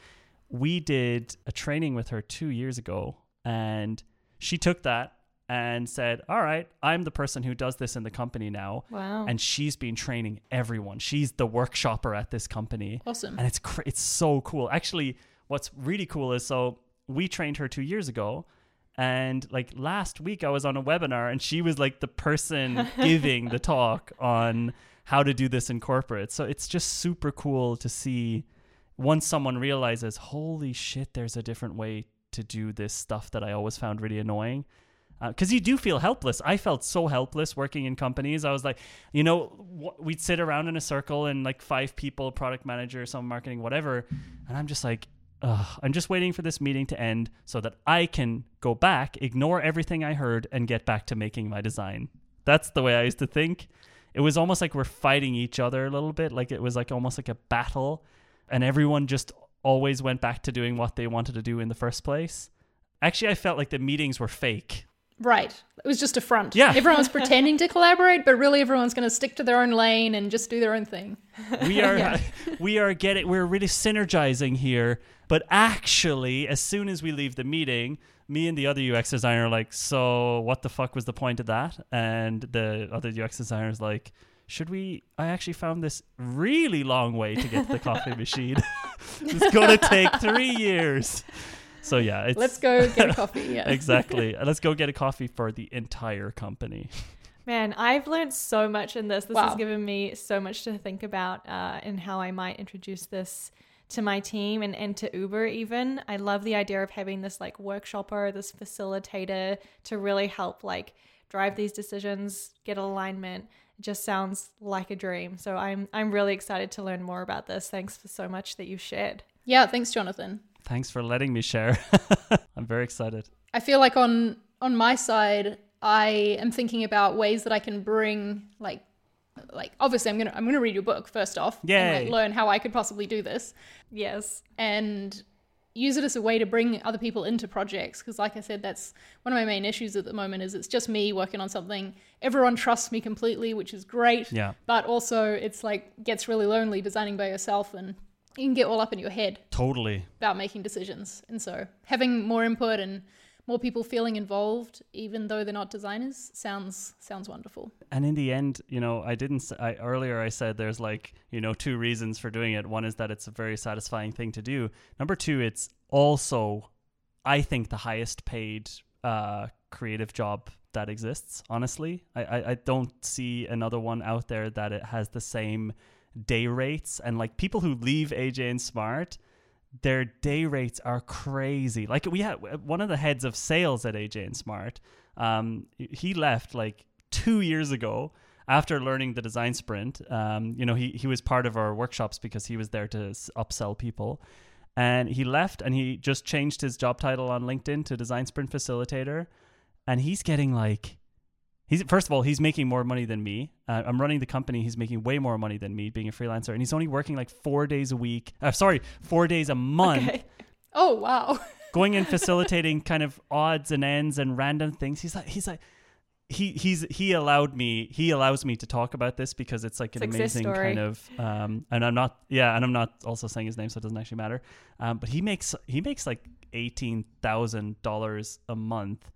We did a training with her two years ago, and she took that and said, "All right, I'm the person who does this in the company now." Wow. And she's been training everyone. She's the workshopper at this company Awesome. and it's cr- it's so cool. Actually, what's really cool is so we trained her two years ago, and like last week I was on a webinar, and she was like the person giving the talk on how to do this in corporate. So it's just super cool to see once someone realizes, holy shit, there's a different way to do this stuff that I always found really annoying. Uh, because you do feel helpless. I felt so helpless working in companies. I was like, you know, w- we'd sit around in a circle and like five people, product manager, some marketing, whatever, and I'm just like, Ugh, I'm just waiting for this meeting to end so that I can go back, ignore everything I heard, and get back to making my design. That's the way I used to think. It was almost like we're fighting each other a little bit, like it was like almost like a battle, and everyone just always went back to doing what they wanted to do in the first place. Actually, I felt like the meetings were fake. Right. It was just a front. Yeah. Everyone was pretending to collaborate, but really everyone's going to stick to their own lane and just do their own thing. We are we are getting we're really synergizing here, but actually as soon as we leave the meeting, me and the other UX designer are like, "So, what the fuck was the point of that?" And the other UX designer is like, should we? I actually found this really long way to get to the coffee machine. it's going to take three years. So yeah, it's Let's go get a coffee. Yeah. exactly. Let's go get a coffee for the entire company. Man, I've learned so much in this. This Wow. has given me so much to think about uh, and how I might introduce this to my team and, and to Uber even. I love the idea of having this like workshopper, this facilitator to really help like drive these decisions, get alignment. It just sounds like a dream. So I'm I'm really excited to learn more about this. Thanks for so much that you shared. Yeah, thanks, Jonathan. Thanks for letting me share. I'm very excited. I feel like on on my side, I am thinking about ways that I can bring like like obviously I'm gonna I'm gonna read your book first off Yeah. Like learn how I could possibly do this Yes. and use it as a way to bring other people into projects because like I said that's one of my main issues at the moment is it's just me working on something everyone trusts me completely which is great Yeah. but also it's like gets really lonely designing by yourself and you can get all up in your head Totally. about making decisions. And so having more input and more people feeling involved, even though they're not designers, sounds sounds wonderful. and in the end you know i didn't I earlier i said there's like you know two reasons for doing it one is that it's a very satisfying thing to do number two it's also i think the highest paid uh creative job that exists honestly i i, I don't see another one out there that it has the same day rates and like people who leave aj and smart their day rates are crazy. Like we had one of the heads of sales at AJ and Smart. Um, he left like two years ago after learning the design sprint. Um, you know, he he was part of our workshops because he was there to upsell people, and he left and he just changed his job title on LinkedIn to design sprint facilitator, and he's getting like. He's first of all, he's making more money than me. Uh, I'm running the company. He's making way more money than me, being a freelancer, and he's only working like four days a week. Uh, sorry, four days a month, Okay. Oh wow. going and facilitating kind of odds and ends and random things. He's like, he's like, he he's he allowed me he allows me to talk about this because it's like an amazing kind of um and I'm not yeah and I'm not also saying his name so it doesn't actually matter um but he makes he makes like eighteen thousand dollars a month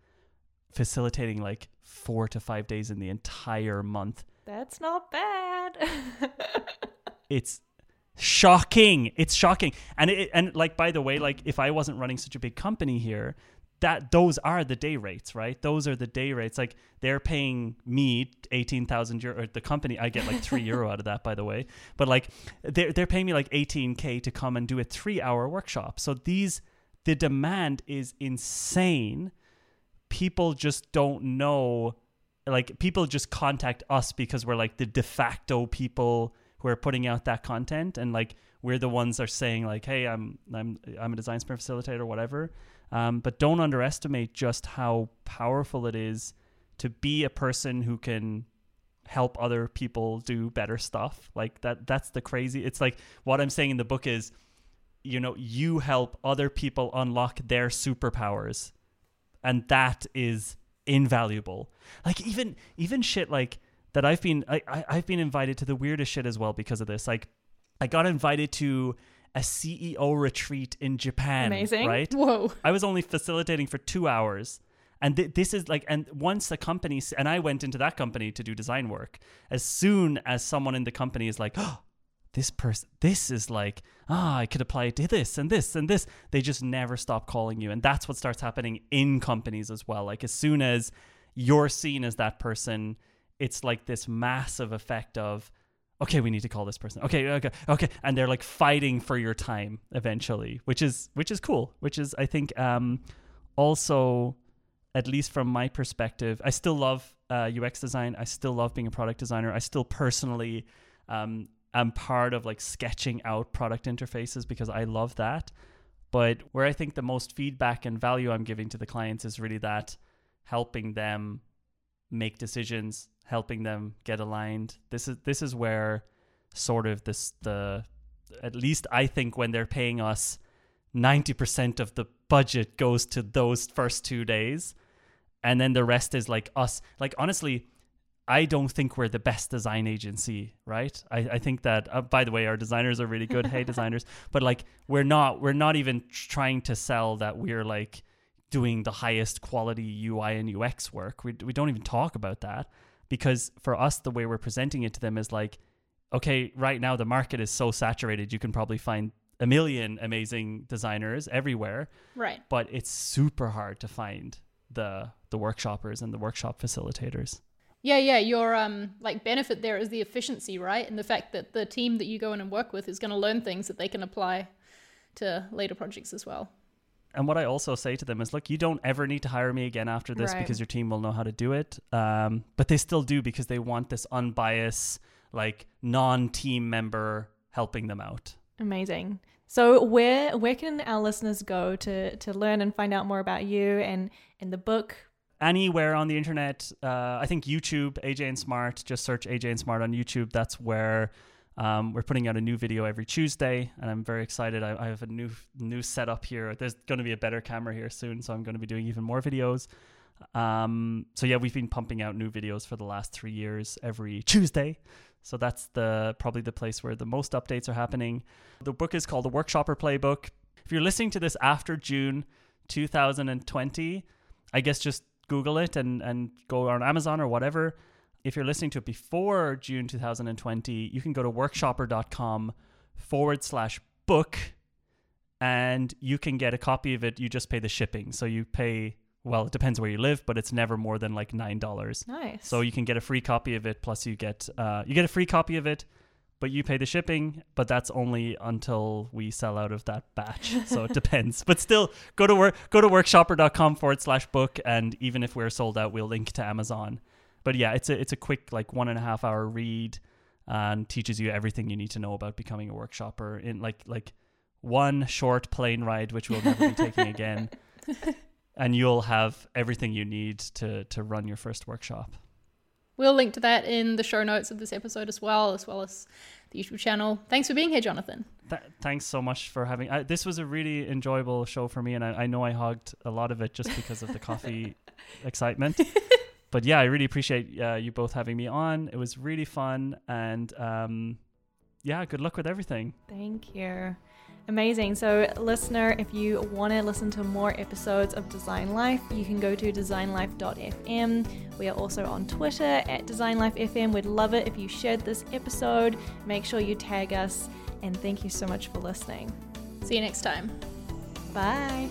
facilitating like four to five days in the entire month. That's not bad. it's shocking. It's shocking. And it and like by the way like if i wasn't running such a big company here that those are the day rates right? Those are the day rates. Like they're paying me 18,000 euro or the company I get like 3 euro out of that by the way. But like they're they're paying me like 18k to come and do a 3 hour workshop. So these the demand is insane people just don't know like people just contact us because we're like the de facto people who are putting out that content and like we're the ones are saying like hey i'm i'm i'm a design sprint facilitator or whatever. Um, but don't underestimate just how powerful it is to be a person who can help other people do better stuff. Like that that's the crazy it's like what i'm saying in the book is you know you help other people unlock their superpowers and that is invaluable like even even shit like that i've been I, I i've been invited to the weirdest shit as well because of this like i got invited to a ceo retreat in japan Amazing. right Whoa. I was only facilitating for two hours. And th- this is like, and once a company, and I went into that company to do design work. As soon as someone in the company is like, oh, this person, this is like, ah, I could apply it to this and this and this, they just never stop calling you. And that's what starts happening in companies as well. Like, as soon as you're seen as that person, it's like this massive effect of, okay, we need to call this person. Okay, okay, okay, and they're like fighting for your time eventually, which is which is cool. Which is I think um, also at least from my perspective, I still love uh, UX design. I still love being a product designer. I still personally um, am part of like sketching out product interfaces because I love that. But where I think the most feedback and value I'm giving to the clients is really that helping them make decisions, helping them get aligned. This is this is where sort of this the at least I think when they're paying us 90% of the budget goes to those first 2 days and then the rest is like us like honestly I don't think we're the best design agency, right? I, I think that uh, by the way, our designers are really good. hey, designers, but like we're not we're not even trying to sell that we're like doing the highest quality UI and UX work. We we don't even talk about that because for us, the way we're presenting it to them is like, okay, right now the market is so saturated, you can probably find a million amazing designers everywhere, Right. but it's super hard to find the the workshoppers and the workshop facilitators. Yeah, yeah. Your um like benefit there is the efficiency, right? And the fact that the team that you go in and work with is going to learn things that they can apply to later projects as well. And what I also say to them is, look, you don't ever need to hire me again after this Right. because your team will know how to do it. Um, but they still do because they want this unbiased, like non-team member helping them out. Amazing. So where where can our listeners go to to learn and find out more about you and and the book? Anywhere on the internet, uh, I think YouTube, AJ and Smart. Just search AJ and Smart on YouTube. That's where um, we're putting out a new video every Tuesday, and I'm very excited. I, I have a new new setup here. There's going to be a better camera here soon, so I'm going to be doing even more videos. Um, so yeah, we've been pumping out new videos for the last three years every Tuesday. So that's the probably the place where the most updates are happening. The book is called The Workshopper Playbook. If you're listening to this after June 2020, I guess just Google it and, and go on Amazon or whatever. If you're listening to it before June 2020, you can go to workshopper.com forward slash book and you can get a copy of it. You just pay the shipping. So you pay, well, it depends where you live, but it's never more than like $9. Nice. So you can get a free copy of it. Plus, you get uh, you get a free copy of it, but you pay the shipping. But that's only until we sell out of that batch. So it depends. But still, go to work go to workshopper.com forward slash book, and even if we're sold out, we'll link to Amazon. But yeah, it's a it's a quick like one and a half hour read, and teaches you everything you need to know about becoming a workshopper in like like one short plane ride, which we'll never be taking again. And you'll have everything you need to to run your first workshop. We'll link to that in the show notes of this episode as well, as well as the YouTube channel. Thanks for being here, Jonathan. Th- thanks so much for having. I, this was a really enjoyable show for me, and I, I know I hogged a lot of it just because of the coffee excitement. But yeah, I really appreciate uh, you both having me on. It was really fun, and um, yeah, good luck with everything. Thank you. Amazing. So, listener, if you want to listen to more episodes of Design Life, you can go to designlife.fm. We are also on Twitter at designlifefm. We'd love it if you shared this episode. Make sure you tag us. And thank you so much for listening. See you next time. Bye.